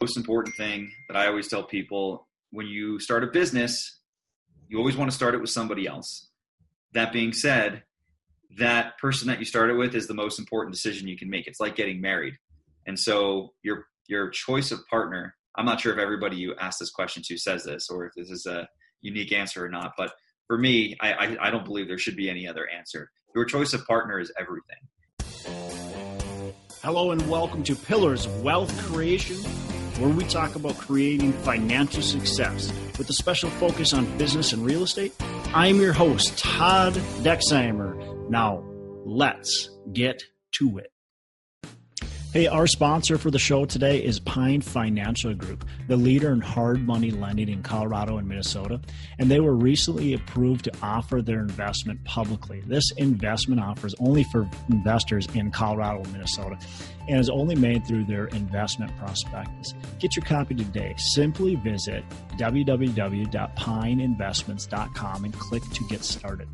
most important thing that I always tell people when you start a business, you always want to start it with somebody else. That being said, that person that you started with is the most important decision you can make. It's like getting married. And so your your choice of partner, I'm not sure if everybody you ask this question to says this or if this is a unique answer or not, but for me, I, I, I don't believe there should be any other answer. Your choice of partner is everything. Hello and welcome to Pillars of Wealth Creation where we talk about creating financial success with a special focus on business and real estate. I'm your host, Todd Dexheimer. Now, let's get to it. Hey, our sponsor for the show today is Pine Financial Group, the leader in hard money lending in Colorado and Minnesota. And they were recently approved to offer their investment publicly. This investment offer is only for investors in Colorado and Minnesota and is only made through their investment prospectus. Get your copy today. Simply visit www.pineinvestments.com and click to get started.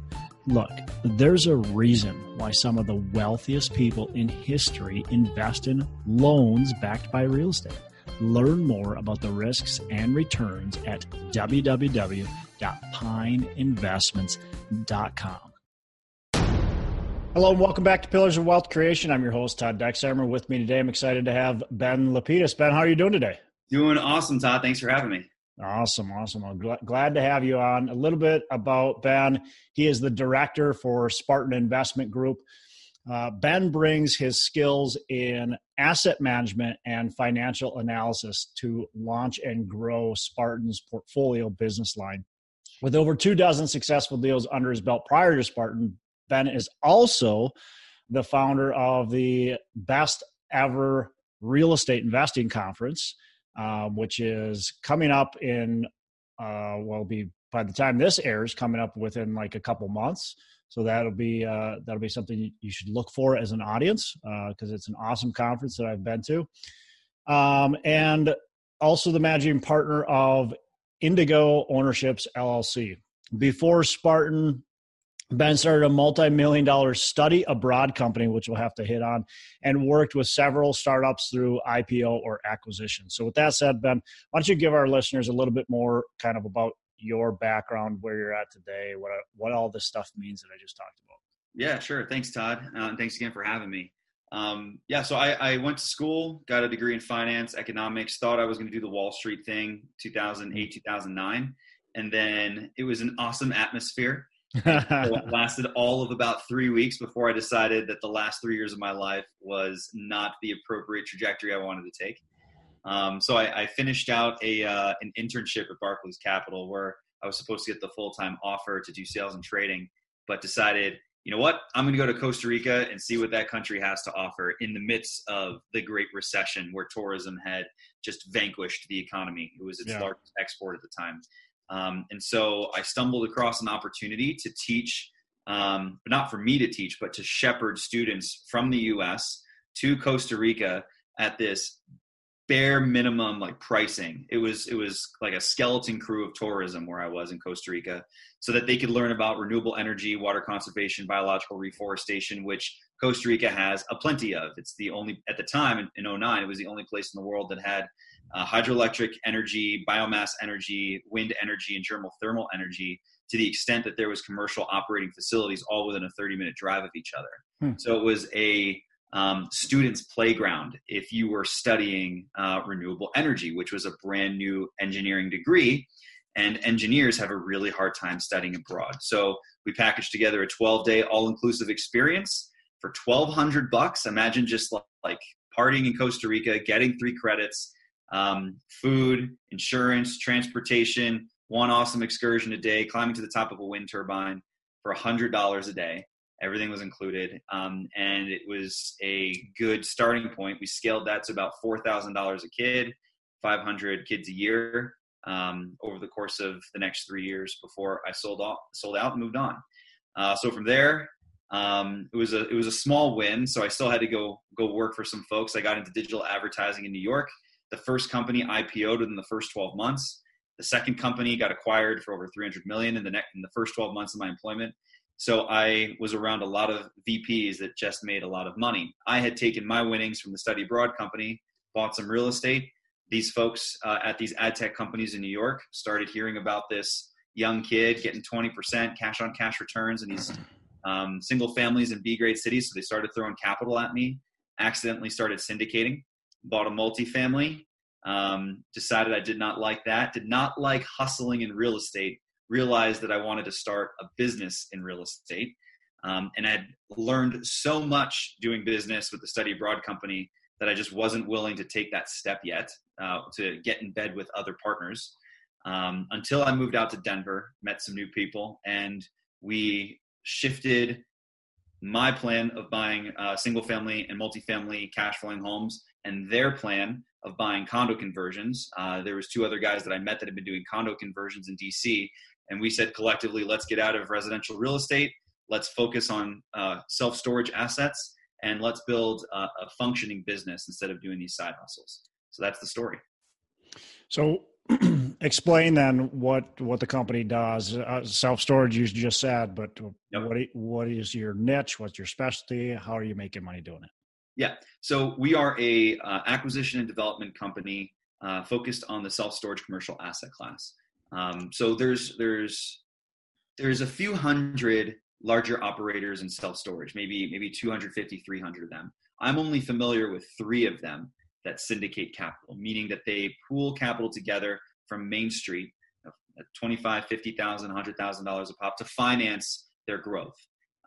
Look, there's a reason why some of the wealthiest people in history invest in loans backed by real estate. Learn more about the risks and returns at www.pineinvestments.com. Hello and welcome back to Pillars of Wealth Creation. I'm your host, Todd Dexheimer. With me today, I'm excited to have Ben Lapidus. Ben, how are you doing today? Doing awesome, Todd. Thanks for having me. Awesome, awesome. I'm gl- glad to have you on. A little bit about Ben. He is the director for Spartan Investment Group. Uh, ben brings his skills in asset management and financial analysis to launch and grow Spartan's portfolio business line. With over two dozen successful deals under his belt prior to Spartan, Ben is also the founder of the best ever real estate investing conference uh, which is coming up in uh, well be by the time this airs coming up within like a couple months. So that'll be uh, that'll be something you should look for as an audience because uh, it's an awesome conference that i've been to. Um, and also the managing partner of indigo ownerships llc before spartan Ben started a multi million dollar study abroad company, which we'll have to hit on, and worked with several startups through IPO or acquisition. So, with that said, Ben, why don't you give our listeners a little bit more kind of about your background, where you're at today, what, what all this stuff means that I just talked about? Yeah, sure. Thanks, Todd. Uh, thanks again for having me. Um, yeah, so I, I, went to school, got a degree in finance, economics, thought I was going to do the Wall Street thing 2008, 2009. And then it was an awesome atmosphere so it lasted all of about three weeks before I decided that the last three years of my life was not the appropriate trajectory I wanted to take. Um, so I, I, finished out a uh, an internship at Barclays Capital where I was supposed to get the full time offer to do sales and trading, but decided, you know what, I'm going to go to Costa Rica and see what that country has to offer in the midst of the Great Recession, where tourism had just vanquished the economy. It was its yeah. largest export at the time. Um, and so I stumbled across an opportunity to teach, um, but not for me to teach, but to shepherd students from the US to Costa Rica at this bare minimum like pricing. It was it was like a skeleton crew of tourism where i was in costa rica so that they could learn about renewable energy water conservation biological reforestation which costa rica has a plenty of. It's the only at the time in, in 09 it was the only place in the world that had uh, hydroelectric energy, biomass energy, wind energy, and geothermal energy to the extent that there was commercial operating facilities all within a 30 minute drive of each other. Hmm. So it was a um, students' playground if you were studying uh, renewable energy, which was a brand new engineering degree. And engineers have a really hard time studying abroad. So we packaged together a 12 day all inclusive experience for 1200 bucks. Imagine just like partying in Costa Rica, getting three credits, um, food, insurance, transportation, one awesome excursion a day, climbing to the top of a wind turbine for $100 a day. Everything was included. Um, and it was a good starting point. We scaled that to about $4,000 a kid, 500 kids a year um, over the course of the next three years before I sold, off, sold out and moved on. Uh, so from there, um, it was a it was a small win. So I still had to go go work for some folks. I got into digital advertising in New York the first company IPO'd within the first 12 months. The second company got acquired for over 300 million in the next in the first 12 months of my employment. So I was around a lot of VPs that just made a lot of money. I had taken my winnings from the study abroad company, bought some real estate, these folks uh, at these ad tech companies in New York started hearing about this young kid getting 20% cash on cash returns in these um, single families in B grade cities. So they started throwing capital at me, accidentally started syndicating, bought a multifamily, um, decided I did not like that, did not like hustling in real estate, realized that I wanted to start a business in real estate. Um, and I had learned so much doing business with the study abroad company that I just wasn't willing to take that step yet uh, to get in bed with other partners. Um, until I moved out to Denver, met some new people, and we shifted my plan of buying uh, single family and multifamily cash flowing homes and their plan of buying condo conversions. Uh, there was two other guys that I met that had been doing condo conversions in DC, and we said collectively, let's get out of residential real estate. Let's focus on uh, self storage assets, and let's build a, a functioning business instead of doing these side hustles. So that's the story. So explain then what what the company does. Uh, Self storage you just said, but yep. what what is your niche? What's your specialty? How are you making money doing it? Yeah, so we are a uh, acquisition and development company uh, focused on the self storage commercial asset class. Um, so there's there's there's a few hundred larger operators in self storage, maybe maybe 250, 300 of them. I'm only familiar with three of them that syndicate capital, meaning that they pool capital together from Main Street, at 25, 50,000, 100,000 dollars a pop to finance their growth.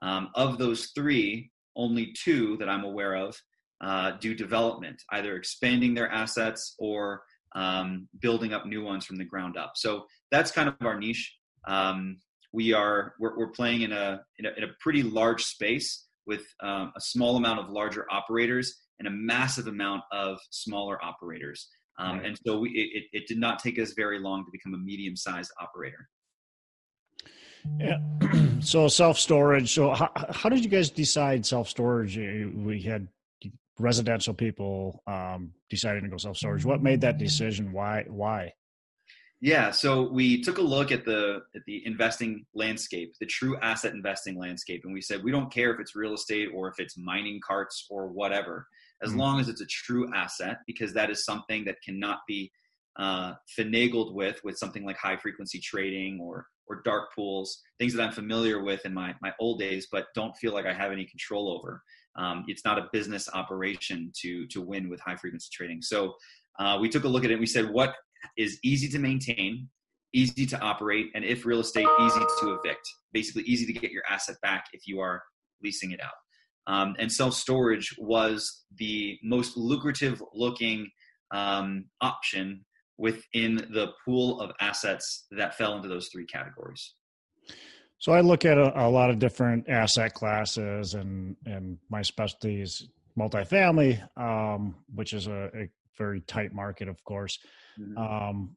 Um, of those three, only two that I'm aware of uh, do development, either expanding their assets or um, building up new ones from the ground up. So that's kind of our niche. Um, we are we're, we're playing in a, in a, in a pretty large space with um, a small amount of larger operators and a massive amount of smaller operators. Um. And so we, it, it did not take us very long to become a medium sized operator. Yeah. so self storage. So how, how did you guys decide self storage? We had residential people um, deciding to go self storage. What made that decision? Why? Why? Yeah, so we took a look at the at the investing landscape, the true asset investing landscape, and we said we don't care if it's real estate or if it's mining carts or whatever as mm-hmm. long as it's a true asset, because that is something that cannot be uh, finagled with with something like high frequency trading or or dark pools, things that I'm familiar with in my my old days, but don't feel like I have any control over. Um, it's not a business operation to to win with high frequency trading. So uh, we took a look at it. and We said, what is easy to maintain, easy to operate, and if real estate, easy to evict. Basically, easy to get your asset back if you are leasing it out. Um, and self storage was the most lucrative looking um, option within the pool of assets that fell into those three categories. So I look at a, a lot of different asset classes, and and my specialty is multifamily, um, which is a, a, very tight market, of course. Mm-hmm. Um,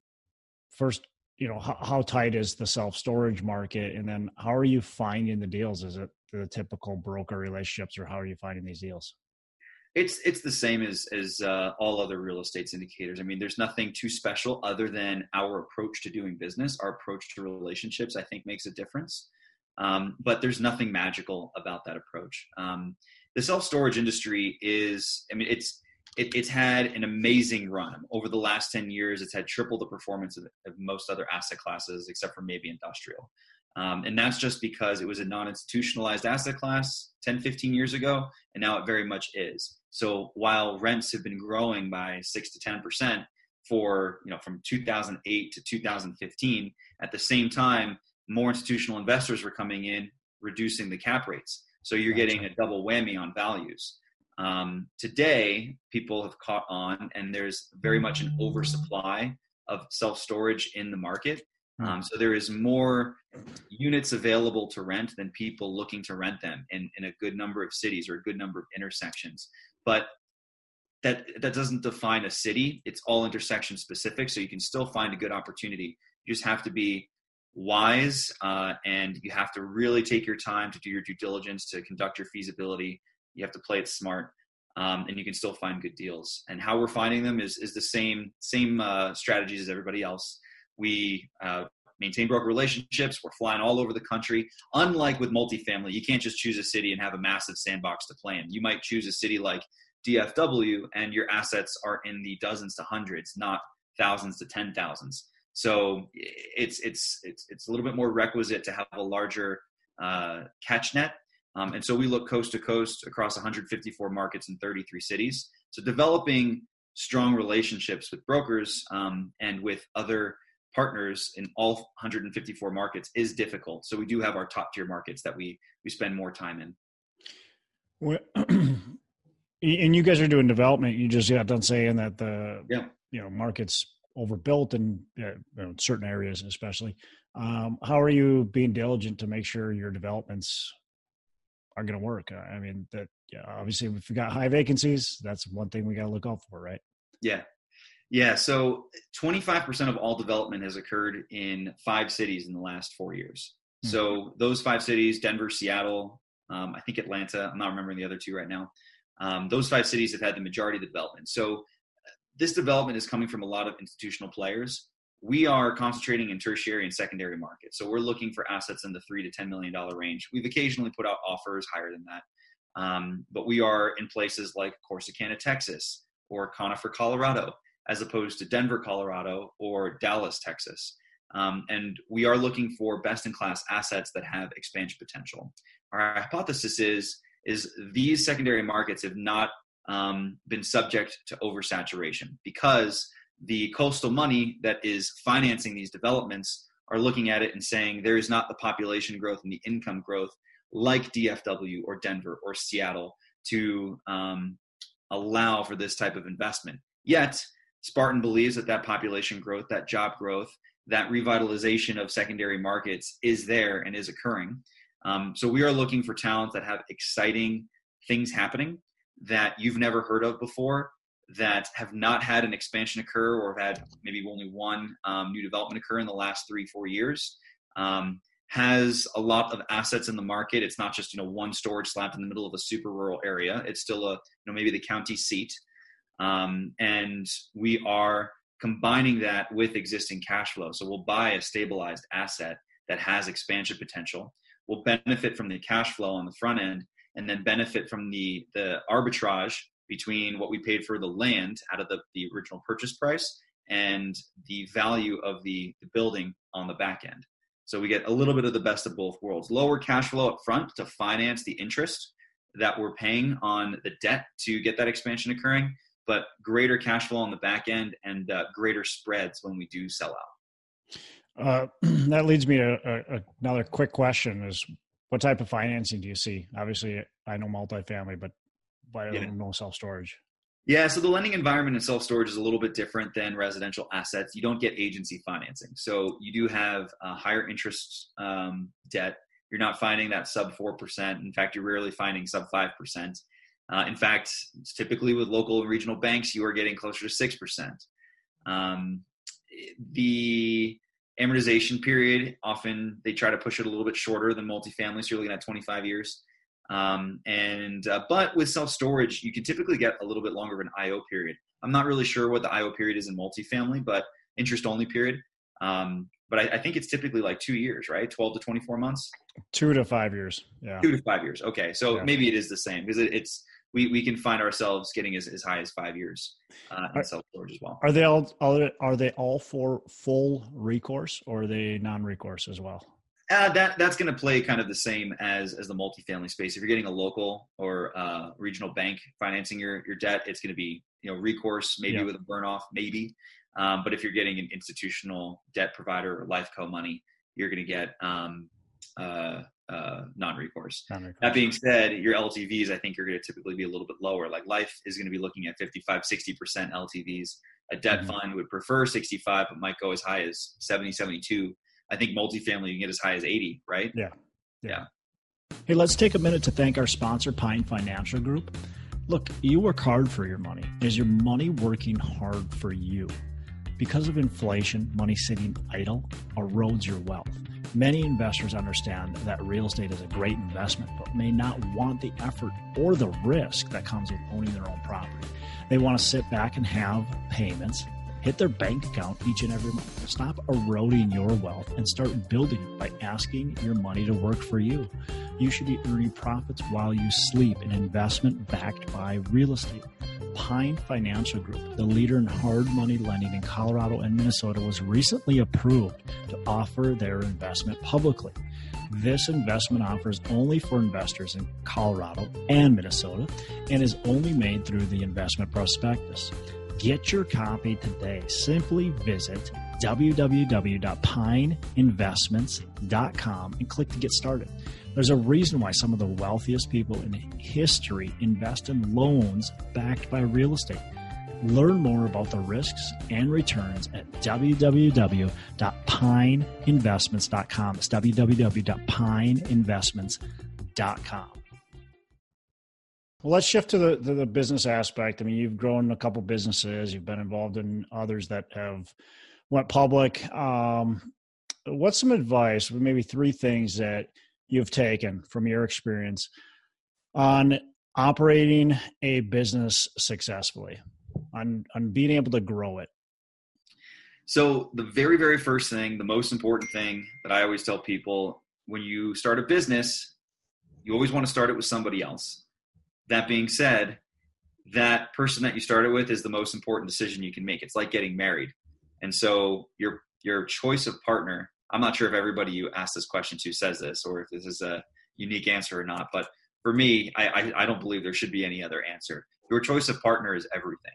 first, you know, how, how tight is the self storage market, and then how are you finding the deals? Is it the typical broker relationships, or how are you finding these deals? It's it's the same as as uh, all other real estate indicators. I mean, there's nothing too special other than our approach to doing business. Our approach to relationships, I think, makes a difference. Um, but there's nothing magical about that approach. Um, the self storage industry is, I mean, it's it, it's had an amazing run over the last 10 years. It's had triple the performance of, of most other asset classes, except for maybe industrial. Um, and that's just because it was a non institutionalized asset class 10, 15 years ago, and now it very much is. So while rents have been growing by 6 to 10% for, you know, from 2008 to 2015, at the same time, more institutional investors were coming in, reducing the cap rates. So you're getting a double whammy on values. Um, today, people have caught on, and there's very much an oversupply of self storage in the market. Hmm. Um, so there is more units available to rent than people looking to rent them in, in a good number of cities or a good number of intersections. But that that doesn't define a city. It's all intersection specific. So you can still find a good opportunity. You just have to be wise uh, and you have to really take your time to do your due diligence to conduct your feasibility. You have to play it smart. Um, and you can still find good deals. And how we're finding them is is the same same uh, strategies as everybody else. We uh, maintain broker relationships. We're flying all over the country. Unlike with multifamily, you can't just choose a city and have a massive sandbox to play in. You might choose a city like DFW and your assets are in the dozens to hundreds, not thousands to ten thousands. So it's it's it's it's a little bit more requisite to have a larger uh, catch net. Um, and so we look coast to coast across 154 markets in 33 cities. So developing strong relationships with brokers um, and with other partners in all 154 markets is difficult. So we do have our top tier markets that we we spend more time in. Well, and you guys are doing development. You just got done saying that the yeah. you know markets overbuilt in you know, certain areas, especially. Um, how are you being diligent to make sure your developments are going to work? I mean, that yeah, obviously, if we got high vacancies, that's one thing we got to look out for, right? Yeah, yeah. So, twenty five percent of all development has occurred in five cities in the last four years. Mm-hmm. So, those five cities: Denver, Seattle, um, I think Atlanta. I'm not remembering the other two right now. Um, those five cities have had the majority of the development. So, this development is coming from a lot of institutional players. We are concentrating in tertiary and secondary markets. So we're looking for assets in the three to $10 million range. We've occasionally put out offers higher than that. Um, but we are in places like Corsicana, Texas, or Conifer, Colorado, as opposed to Denver, Colorado, or Dallas, Texas. Um, and we are looking for best in class assets that have expansion potential. Our hypothesis is is these secondary markets have not um, been subject to oversaturation because the coastal money that is financing these developments are looking at it and saying there is not the population growth and the income growth like DFW or Denver or Seattle to um, allow for this type of investment. Yet, Spartan believes that that population growth, that job growth, that revitalization of secondary markets is there and is occurring. Um, so we are looking for talents that have exciting things happening that you've never heard of before that have not had an expansion occur or have had maybe only one um, new development occur in the last three four years. Um, has a lot of assets in the market. It's not just you know one storage slapped in the middle of a super rural area. It's still a you know maybe the county seat um, and we are combining that with existing cash flow so we'll buy a stabilized asset that has expansion potential we'll benefit from the cash flow on the front end and then benefit from the the arbitrage between what we paid for the land out of the, the original purchase price and the value of the, the building on the back end. So we get a little bit of the best of both worlds. Lower cash flow up front to finance the interest that we're paying on the debt to get that expansion occurring, but greater cash flow on the back end and uh, greater spreads when we do sell out. Uh, that leads me to a, a, another quick question: Is what type of financing do you see? Obviously, I know multifamily, but but I don't yeah. know self storage. Yeah, so the lending environment in self storage is a little bit different than residential assets. You don't get agency financing, so you do have a higher interest um, debt. You're not finding that sub four percent. In fact, you're rarely finding sub five percent. Uh, in fact, typically with local and regional banks, you are getting closer to six percent. Um, the amortization period often they try to push it a little bit shorter than multifamily so you're looking at 25 years. Um, and uh, but with self storage you can typically get a little bit longer of an io period. I'm not really sure what the io period is in multifamily but interest only period. Um, but I, I, think it's typically like two years right? 12 to 24 months? Two to five years yeah. Two to five years okay. So yeah. maybe it is the same because it, it's we, we can find ourselves getting as, as high as five years uh, in self storage as well. Are they all are, are they all for full recourse or are they non recourse as well? Uh, that that's going to play kind of the same as as the multifamily space. If you're getting a local or uh, regional bank financing your your debt, it's going to be you know recourse, maybe yeah. with a burn off, maybe. Um, but if you're getting an institutional debt provider or life co money, you're going to get um, uh, uh, non-recourse. non-recourse. That being said, your LTVs I think are going to typically be a little bit lower. Like life is going to be looking at 55, 60% LTVs. A debt mm-hmm. fund would prefer 65, but might go as high as 70, 72. I think multifamily you can get as high as 80, right? Yeah. Yeah. Hey, let's take a minute to thank our sponsor, Pine Financial Group. Look, you work hard for your money. Is your money working hard for you? Because of inflation, money sitting idle erodes your wealth. Many investors understand that real estate is a great investment, but may not want the effort or the risk that comes with owning their own property. They want to sit back and have payments hit their bank account each and every month. Stop eroding your wealth and start building it by asking your money to work for you. You should be earning profits while you sleep, an investment backed by real estate. Pine Financial Group, the leader in hard money lending in Colorado and Minnesota, was recently approved to offer their investment publicly. This investment offer is only for investors in Colorado and Minnesota and is only made through the investment prospectus. Get your copy today. Simply visit www.pineinvestments.com and click to get started. There's a reason why some of the wealthiest people in history invest in loans backed by real estate. Learn more about the risks and returns at www.pineinvestments.com. It's www.pineinvestments.com. Well, let's shift to the, the, the business aspect. I mean, you've grown a couple businesses. You've been involved in others that have went public. Um, what's some advice? Maybe three things that you've taken from your experience on operating a business successfully on on being able to grow it so the very very first thing the most important thing that i always tell people when you start a business you always want to start it with somebody else that being said that person that you started with is the most important decision you can make it's like getting married and so your your choice of partner i'm not sure if everybody you ask this question to says this or if this is a unique answer or not but for me I, I, I don't believe there should be any other answer your choice of partner is everything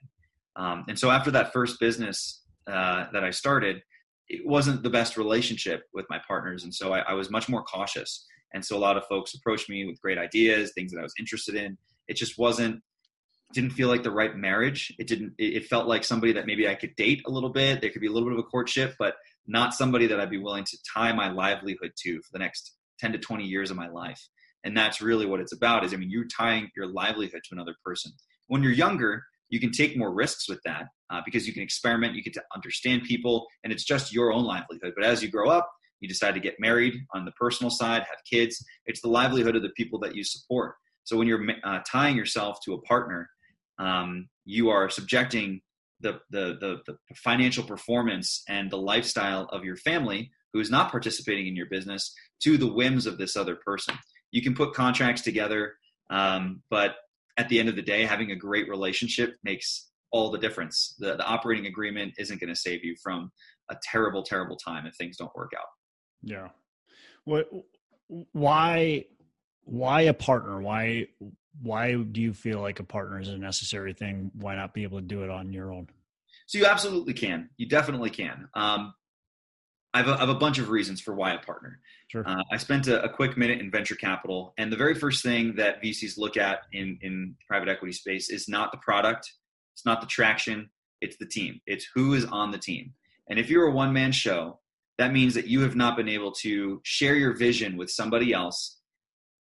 um, and so after that first business uh, that I started, it wasn't the best relationship with my partners. And so I, I, was much more cautious. And so a lot of folks approached me with great ideas, things that I was interested in. It just wasn't, didn't feel like the right marriage. It didn't, it, felt like somebody that maybe I could date a little bit. There could be a little bit of a courtship, but not somebody that I'd be willing to tie my livelihood to for the next 10 to 20 years of my life. And that's really what it's about is, I mean, you're tying your livelihood to another person. When you're younger, you can take more risks with that uh, because you can experiment, you get to understand people, and it's just your own livelihood. But as you grow up, you decide to get married on the personal side, have kids. It's the livelihood of the people that you support. So when you're uh, tying yourself to a partner, um, you are subjecting the, the, the the financial performance and the lifestyle of your family, who is not participating in your business, to the whims of this other person. You can put contracts together, um, but at the end of the day, having a great relationship makes all the difference. The, the operating agreement isn't going to save you from a terrible, terrible time if things don't work out. Yeah. What? Why? Why a partner? Why? Why do you feel like a partner is a necessary thing? Why not be able to do it on your own? So you absolutely can. You definitely can. Um, I have, a, I have a bunch of reasons for why a partner. Sure. Uh, I spent a, a, quick minute in venture capital, and the very first thing that VCs look at in in private equity space is not the product, it's not the traction, it's the team. It's who is on the team. And if you're a one man show, that means that you have not been able to share your vision with somebody else.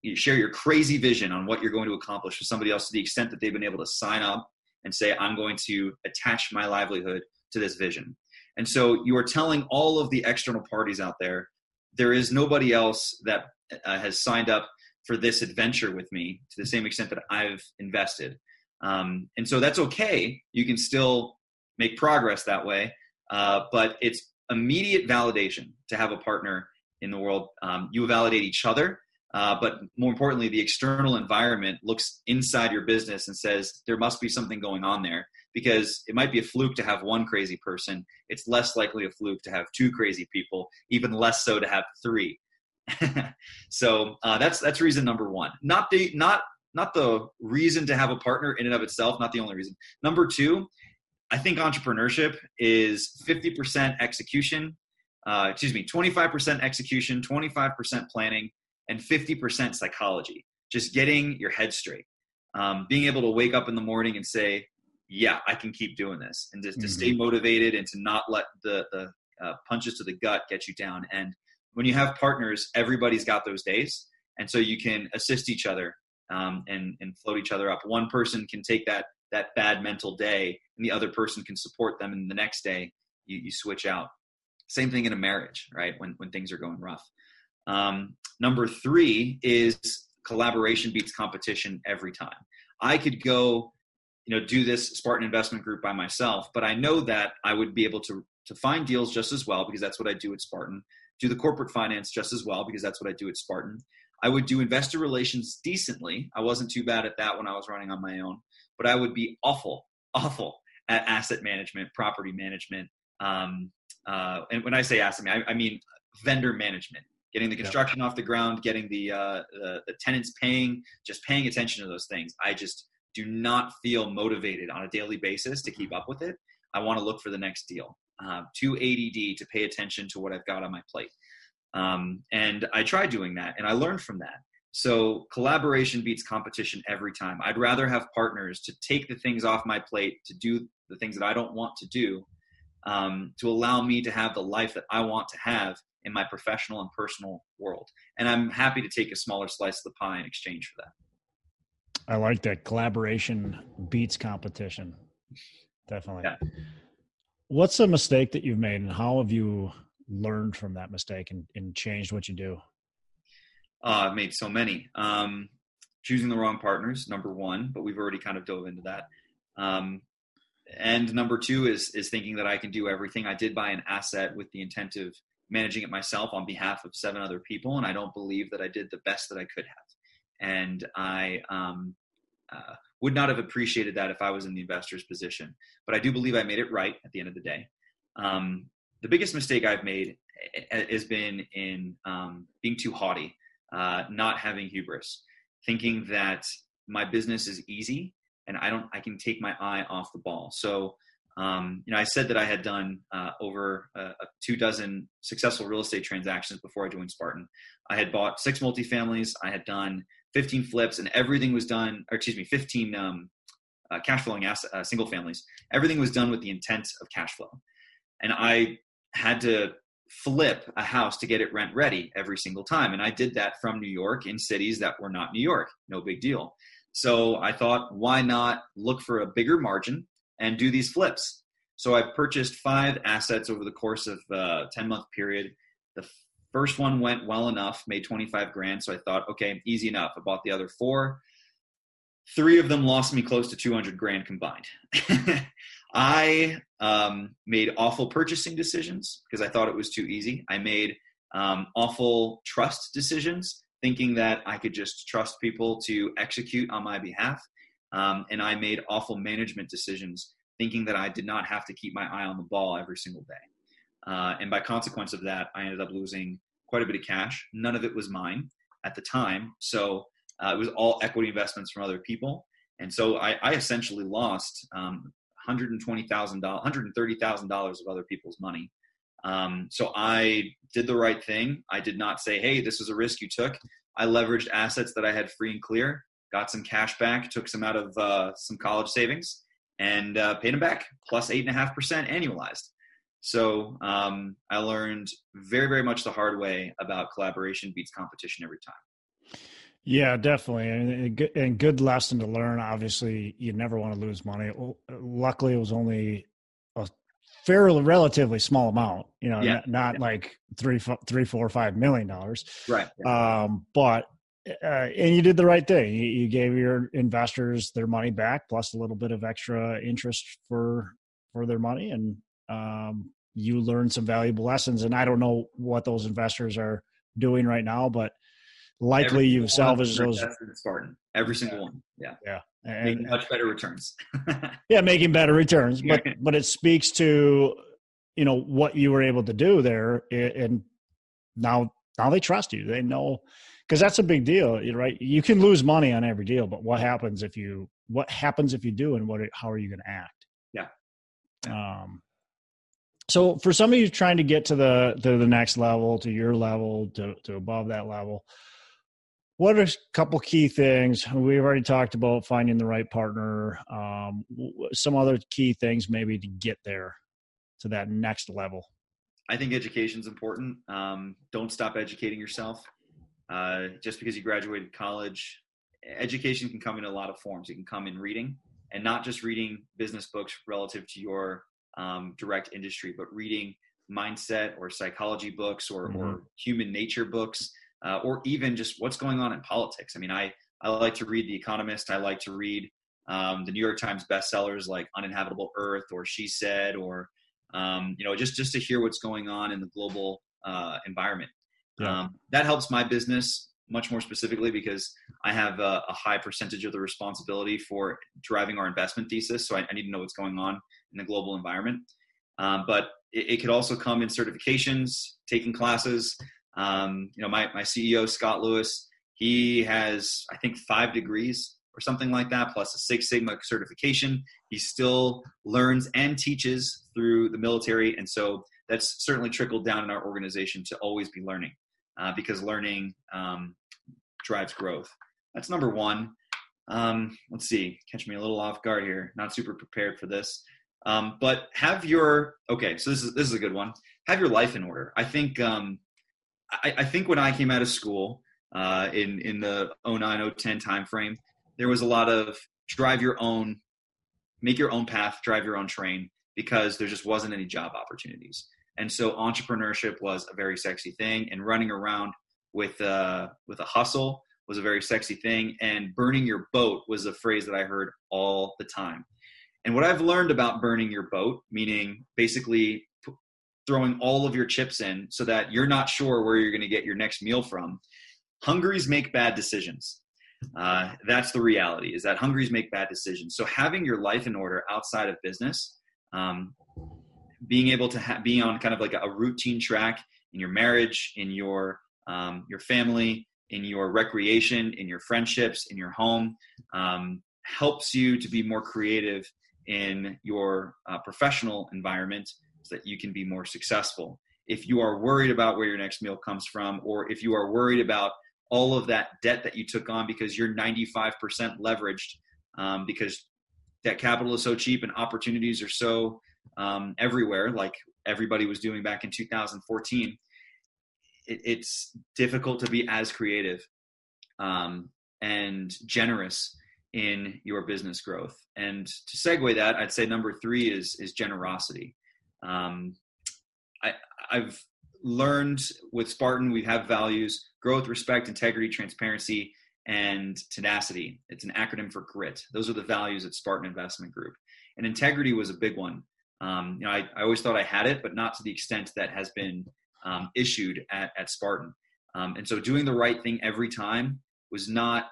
You share your crazy vision on what you're going to accomplish with somebody else to the extent that they've been able to sign up and say, I'm going to attach my livelihood to this vision. And so you are telling all of the external parties out there, there is nobody else that uh, has signed up for this adventure with me to the same extent that I've invested. Um, and so that's okay. You can still make progress that way, uh, but it's immediate validation to have a partner in the world. Um, you validate each other, uh, but more importantly, the external environment looks inside your business and says there must be something going on there because it might be a fluke to have one crazy person. It's less likely a fluke to have two crazy people, even less so to have three. so uh, that's that's reason number one. Not the not not the reason to have a partner in and of itself. Not the only reason. Number two, I think entrepreneurship is fifty percent execution. Uh, excuse me, twenty five percent execution, twenty five percent planning, and fifty percent psychology. Just getting your head straight. Um, being able to wake up in the morning and say, yeah, I can keep doing this, and to, mm-hmm. to stay mm-hmm. motivated and to not let the the uh, punches to the gut get you down. And when you have partners, everybody's got those days, and so you can assist each other um, and and float each other up. One person can take that that bad mental day, and the other person can support them, and the next day you, you switch out. Same thing in a marriage, right? When when things are going rough. Um, number three is collaboration beats competition every time. I could go you know do this Spartan investment group by myself, but I know that I would be able to to find deals just as well because that's what I do at Spartan. Do the corporate finance just as well because that's what I do at Spartan. I would do investor relations decently. I wasn't too bad at that when I was running on my own, but I would be awful, awful at asset management, property management. Um, uh, and when I say asset, I, I mean vendor management, getting the construction off the ground, getting the, uh, the, the tenants paying, just paying attention to those things. I just do not feel motivated on a daily basis to keep up with it. I want to look for the next deal. Uh, too ADD to pay attention to what I've got on my plate. Um, and I tried doing that, and I learned from that. So collaboration beats competition every time. I'd rather have partners to take the things off my plate to do the things that I don't want to do, um, to allow me to have the life that I want to have in my professional and personal world. And I'm happy to take a smaller slice of the pie in exchange for that. I like that collaboration beats competition. Definitely. Yeah. What's a mistake that you've made and how have you learned from that mistake and, and changed what you do? Uh, I've made so many. Um, choosing the wrong partners, number one, but we've already kind of dove into that. Um, and number two is is thinking that I can do everything. I did buy an asset with the intent of managing it myself on behalf of seven other people, and I don't believe that I did the best that I could have. And I um, uh, would not have appreciated that if I was in the investor's position. But I do believe I made it right at the end of the day. Um, the biggest mistake I've made eh, eh, has been in um, being too haughty, uh, not having hubris, thinking that my business is easy and I don't, I can take my eye off the ball. So, um, you know, I said that I had done uh, over a, a two dozen successful real estate transactions before I joined Spartan. I had bought six multifamilies. I had done 15 flips, and everything was done, or excuse me, 15 um, uh, cash flowing uh, single families. Everything was done with the intent of cash flow. And I had to flip a house to get it rent ready every single time. And I did that from New York in cities that were not New York. No big deal. So I thought, why not look for a bigger margin and do these flips? So I purchased five assets over the course of a 10 month period. The first one went well enough, made 25 grand. So I thought, okay, easy enough. I bought the other four. Three of them lost me close to 200 grand combined. I um, made awful purchasing decisions because I thought it was too easy. I made um, awful trust decisions, thinking that I could just trust people to execute on my behalf. Um, and I made awful management decisions, thinking that I did not have to keep my eye on the ball every single day. Uh, and by consequence of that, I ended up losing quite a bit of cash. None of it was mine at the time. So uh, it was all equity investments from other people. And so I, I essentially lost um, $120,000, $130,000 of other people's money. Um, so I did the right thing. I did not say, hey, this is a risk you took. I leveraged assets that I had free and clear, got some cash back, took some out of uh, some college savings, and uh, paid them back 8.5% annualized. So um, I learned very, very much the hard way about collaboration beats competition every time. Yeah, definitely, and, and good lesson to learn. Obviously, you never want to lose money. Luckily, it was only a fairly relatively small amount. You know, yeah. not, not yeah. like three, three, four, five million dollars. Right. Um, but uh, and you did the right thing. You, you, gave your investors their money back plus a little bit of extra interest for for their money, and um, you learned some valuable lessons. And I don't know what those investors are doing right now, but likely every you've salvaged those. Spartan, every single one. Yeah. Yeah. And, making much better returns. yeah, making better returns, but but it speaks to you know what you were able to do there, and now now they trust you. They know because that's a big deal, right? You can lose money on every deal, but what happens if you what happens if you do, and what how are you going to act? Yeah. Um. So for some of you trying to get to the to the next level, to your level, to to above that level, what are a couple key things we've already talked about finding the right partner um, some other key things maybe to get there to that next level i think education is important um, don't stop educating yourself uh, just because you graduated college education can come in a lot of forms it can come in reading and not just reading business books relative to your um, direct industry but reading mindset or psychology books or, mm-hmm. or human nature books uh, or even just what's going on in politics. I mean, I, I like to read The Economist. I like to read um, the New York Times bestsellers like Uninhabitable Earth or She Said, or um, you know, just just to hear what's going on in the global uh, environment. Yeah. Um, that helps my business much more specifically because I have a, a, high percentage of the responsibility for driving our investment thesis. So I, I need to know what's going on in the global environment. Um, but it, it, could also come in certifications, taking classes. Um, you know, my, my CEO, Scott Lewis, he has, I think, five degrees or something like that, plus a Six Sigma certification. He still learns and teaches through the military. And so that's certainly trickled down in our organization to always be learning uh, because learning um, drives growth. That's number one. Um, let's see, catch me a little off guard here. Not super prepared for this. Um, but have your okay. So this is this is a good one. Have your life in order. I think um, I, I think when I came out of school uh, in in the 09 010 timeframe, there was a lot of drive your own, make your own path, drive your own train because there just wasn't any job opportunities. And so entrepreneurship was a very sexy thing, and running around with uh, with a hustle was a very sexy thing, and burning your boat was a phrase that I heard all the time. And what I've learned about burning your boat, meaning basically throwing all of your chips in so that you're not sure where you're going to get your next meal from. Hungries make bad decisions. Uh, that's the reality is that hungries make bad decisions. So having your life in order outside of business, um, being able to ha- be on kind of like a, routine track in your marriage, in your um, your family, in your recreation, in your friendships, in your home, um, helps you to be more creative in your uh, professional environment so that you can be more successful. If you are worried about where your next meal comes from, or if you are worried about all of that debt that you took on because you're 95% leveraged um, because that capital is so cheap and opportunities are so um, everywhere, like everybody was doing back in 2014, it, it's difficult to be as creative um, and generous in your business growth. And to segue that, I'd say number three is is generosity. Um, I, I've learned with Spartan, we have values growth, respect, integrity, transparency, and tenacity. It's an acronym for GRIT. Those are the values at Spartan Investment Group. And integrity was a big one. Um, you know, I, I, always thought I had it, but not to the extent that has been um, issued at, at Spartan. Um, and so doing the right thing every time was not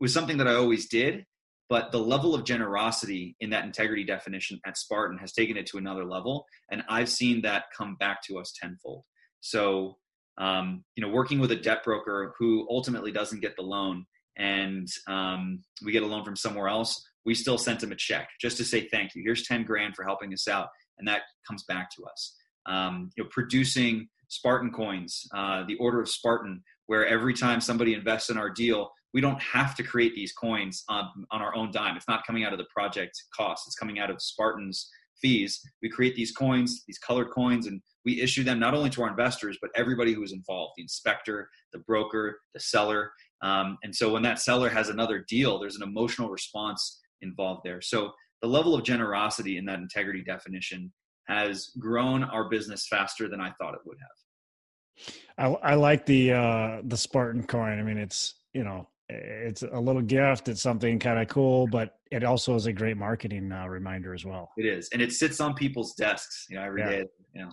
was something that I always did, but the level of generosity in that integrity definition at Spartan has taken it to another level, and I've seen that come back to us tenfold. So, um, you know, working with a debt broker who ultimately doesn't get the loan, and um, we get a loan from somewhere else, we still sent them a check just to say thank you. Here's ten grand for helping us out, and that comes back to us. Um, you know, producing Spartan coins, uh, the Order of Spartan, where every time somebody invests in our deal, we don't have to create these coins on, on our own dime. It's not coming out of the project cost. It's coming out of Spartan's fees. We create these coins, these colored coins, and we issue them not only to our investors, but everybody who is involved the inspector, the broker, the seller. Um, and so when that seller has another deal, there's an emotional response involved there. So the level of generosity in that integrity definition has grown our business faster than I thought it would have. I, I like the uh, the Spartan coin. I mean, it's you know it's a little gift. It's something kind of cool, but it also is a great marketing uh, reminder as well. It is, and it sits on people's desks, you know, every yeah. day. You know,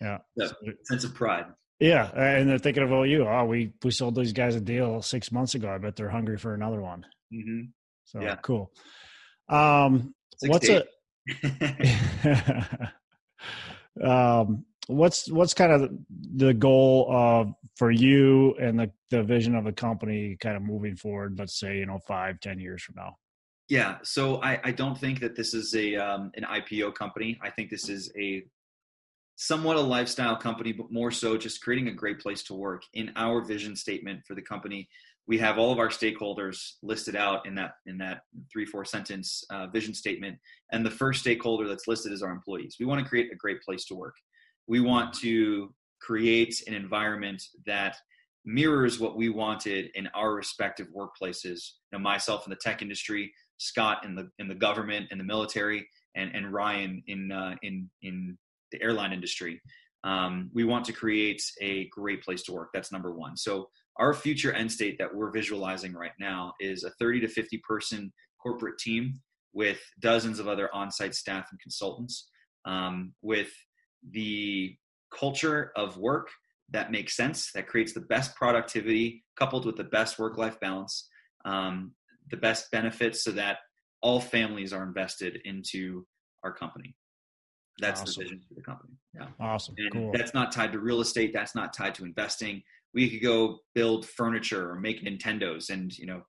yeah, so, sense of pride. Yeah, and they're thinking of oh, you. Oh, we we sold these guys a deal six months ago. I bet they're hungry for another one. Mm-hmm. So yeah, cool. Um, what's a um, what's what's kind of the goal of for you and the, the vision of the company kind of moving forward let's say you know five ten years from now? Yeah so i, I don't think that this is a um, an ipo company. I think this is a somewhat a lifestyle company but more so just creating a great place to work in our vision statement for the company we have all of our stakeholders listed out in that in that three four sentence uh, vision statement and the first stakeholder that's listed is our employees we want to create a great place to work we want to create an environment that mirrors what we wanted in our respective workplaces. You know, myself in the tech industry, Scott in the in the government and the military, and and Ryan in uh, in in the airline industry. Um, we want to create a great place to work. That's number one. So our future end state that we're visualizing right now is a 30 to 50 person corporate team with dozens of other on-site staff and consultants, um, with the culture of work that makes sense, that creates the best productivity, coupled with the best work-life balance, um, the best benefits, so that all families are invested into our company. That's awesome. the vision for the company. Yeah. Awesome. And cool. that's not tied to real estate. That's not tied to investing. We could go build furniture or make Nintendos, and you know,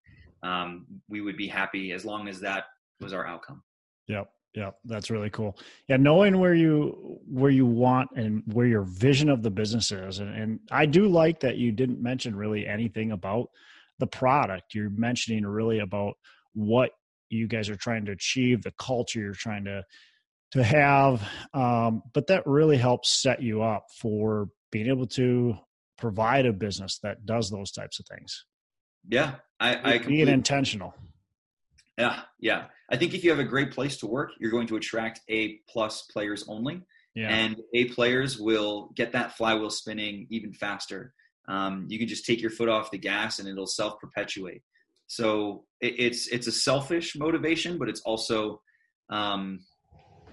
um, we would be happy as long as that was our outcome. Yep. Yep. That's really cool. Yeah. Knowing where you, where you want and where your vision of the business is. And, and I do like that you didn't mention really anything about the product. You're mentioning really about what you guys are trying to achieve, the culture you're trying to, to have. Um, but that really helps set you up for being able to provide a business that does those types of things. Yeah, I, I being intentional. Yeah, yeah. I think if you have a great place to work, you're going to attract A plus players only, yeah. and A players will get that flywheel spinning even faster. Um, you can just take your foot off the gas, and it'll self perpetuate. So it, it's it's a selfish motivation, but it's also um,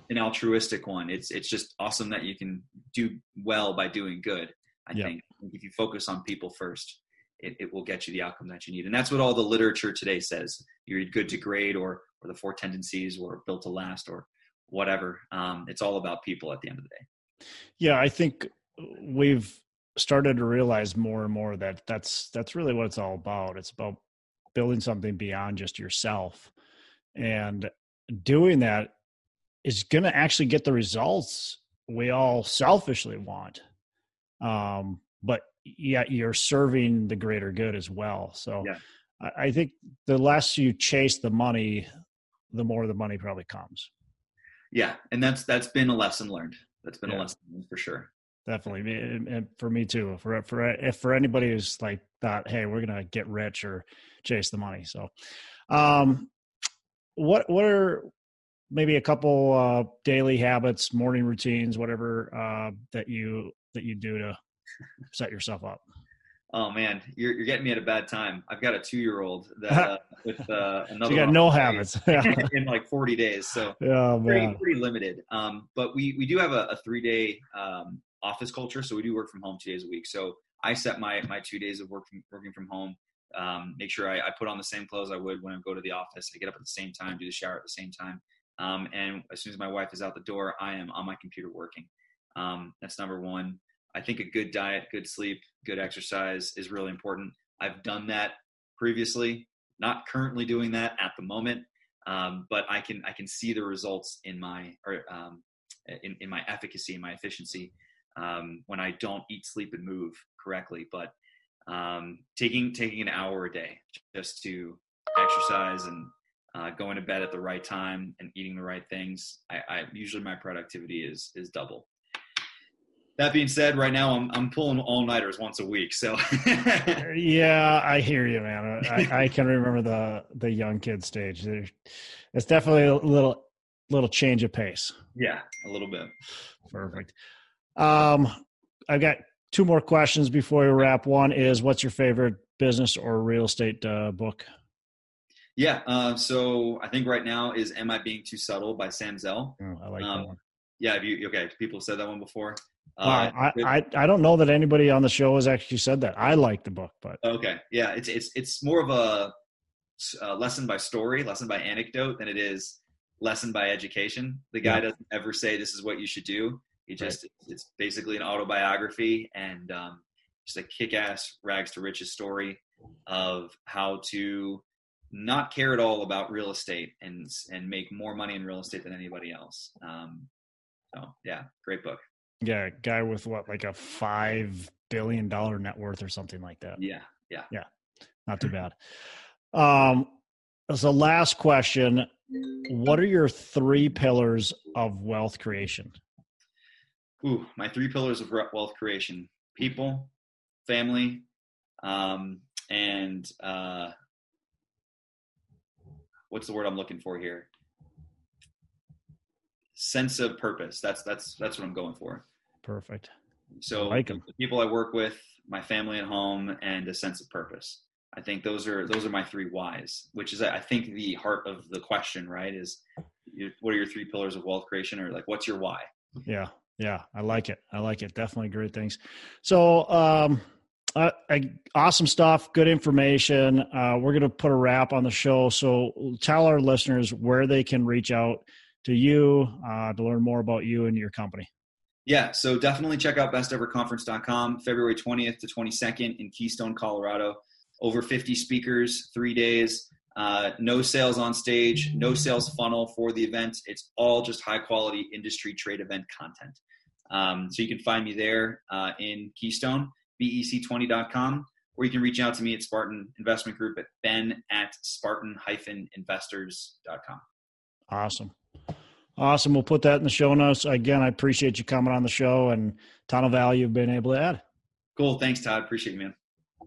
an altruistic one. It's it's just awesome that you can do well by doing good. I think if you focus on people first it, it will get you the outcome that you need. And that's what all the literature today says. You're good to great or, or the four tendencies or built to last or whatever. Um, it's all about people at the end of the day. Yeah, I think we've started to realize more and more that that's that's really what it's all about. It's about building something beyond just yourself, and doing that is going to actually get the results we all selfishly want. Um, but yet you're serving the greater good as well. So yeah. I, I think the less you chase the money, the more the money probably comes. Yeah, and that's that's been a lesson learned. That's been yeah. a lesson learned for sure. Definitely, and for me too. For for if for anybody who's like thought, hey, we're gonna get rich or chase the money. So, um, what what are maybe a couple uh, daily habits, morning routines, whatever uh, that you that you do to set yourself up? Oh man, you're you're getting me at a bad time. I've got a two year old that uh, with uh, another. So you got no habits in like 40 days, so oh, pretty, pretty limited. Um, but we we do have a, a three day um, office culture, so we do work from home two days a week. So I set my my two days of working working from home. Um, make sure I, I put on the same clothes I would when I go to the office. I get up at the same time, do the shower at the same time, um, and as soon as my wife is out the door, I am on my computer working. Um, that's number one. I think a good diet, good sleep, good exercise is really important. I've done that previously, not currently doing that at the moment, um, but I can I can see the results in my or um, in, in my efficacy, my efficiency um, when I don't eat, sleep, and move correctly. But um, taking taking an hour a day just to exercise and uh, going to bed at the right time and eating the right things, I, I usually my productivity is is double that being said, right now I'm I'm pulling all nighters once a week. So yeah, I hear you, man. I, I, can remember the the young kid stage. it's definitely a little little change of pace. Yeah, a little bit. Perfect. Um, I've got two more questions before we wrap. One is, what's your favorite business or real estate uh, book? Yeah, uh, so I think right now is "Am I Being Too Subtle" by Sam Zell. Oh, I like um, that one. Yeah, have you okay? People said that one before. Uh, I, I I don't know that anybody on the show has actually said that. I like the book, but okay, yeah, it's it's it's more of a, a lesson by story, lesson by anecdote than it is lesson by education. The guy yeah. doesn't ever say this is what you should do. He just right. it's basically an autobiography and um, just a kick-ass rags to riches story of how to not care at all about real estate and and make more money in real estate than anybody else. Um, so yeah, great book. Yeah, guy with what like a five billion dollar net worth or something like that. Yeah, yeah, yeah. Not too bad. Um, as a last question, what are your three pillars of wealth creation? Ooh, my three pillars of wealth creation: people, family, um, and uh, what's the word I'm looking for here? Sense of purpose. That's that's that's what I'm going for. Perfect. So like the people I work with, my family at home, and a sense of purpose. I think those are those are my three whys, which is I think the heart of the question, right? Is what are your three pillars of wealth creation, or like what's your why? Yeah, yeah, I like it. I like it. Definitely great things. So, um, uh, awesome stuff. Good information. Uh, we're going to put a wrap on the show. So, tell our listeners where they can reach out to you uh, to learn more about you and your company. Yeah, so definitely check out besteverconference.com, February 20th to 22nd in Keystone, Colorado. Over 50 speakers, three days. Uh, no sales on stage, no sales funnel for the event. It's all just high quality industry trade event content. Um, so you can find me there uh, in Keystone, bec20.com, or you can reach out to me at Spartan Investment Group at ben at spartan-investors.com. Awesome. Awesome. We'll put that in the show notes. Again, I appreciate you coming on the show and ton of value you've been able to add. Cool. Thanks, Todd. Appreciate you, man.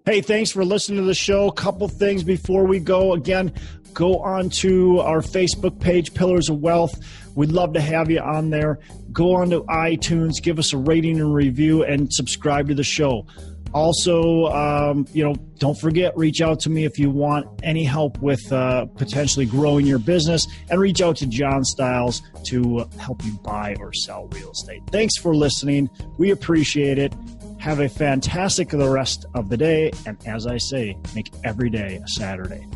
Hey, thanks for listening to the show. Couple things before we go. Again, go on to our Facebook page, Pillars of Wealth. We'd love to have you on there. Go on to iTunes, give us a rating and review, and subscribe to the show. Also, um, you know, don't forget, reach out to me if you want any help with uh, potentially growing your business, and reach out to John Styles to help you buy or sell real estate. Thanks for listening. We appreciate it. Have a fantastic the rest of the day. And as I say, make every day a Saturday.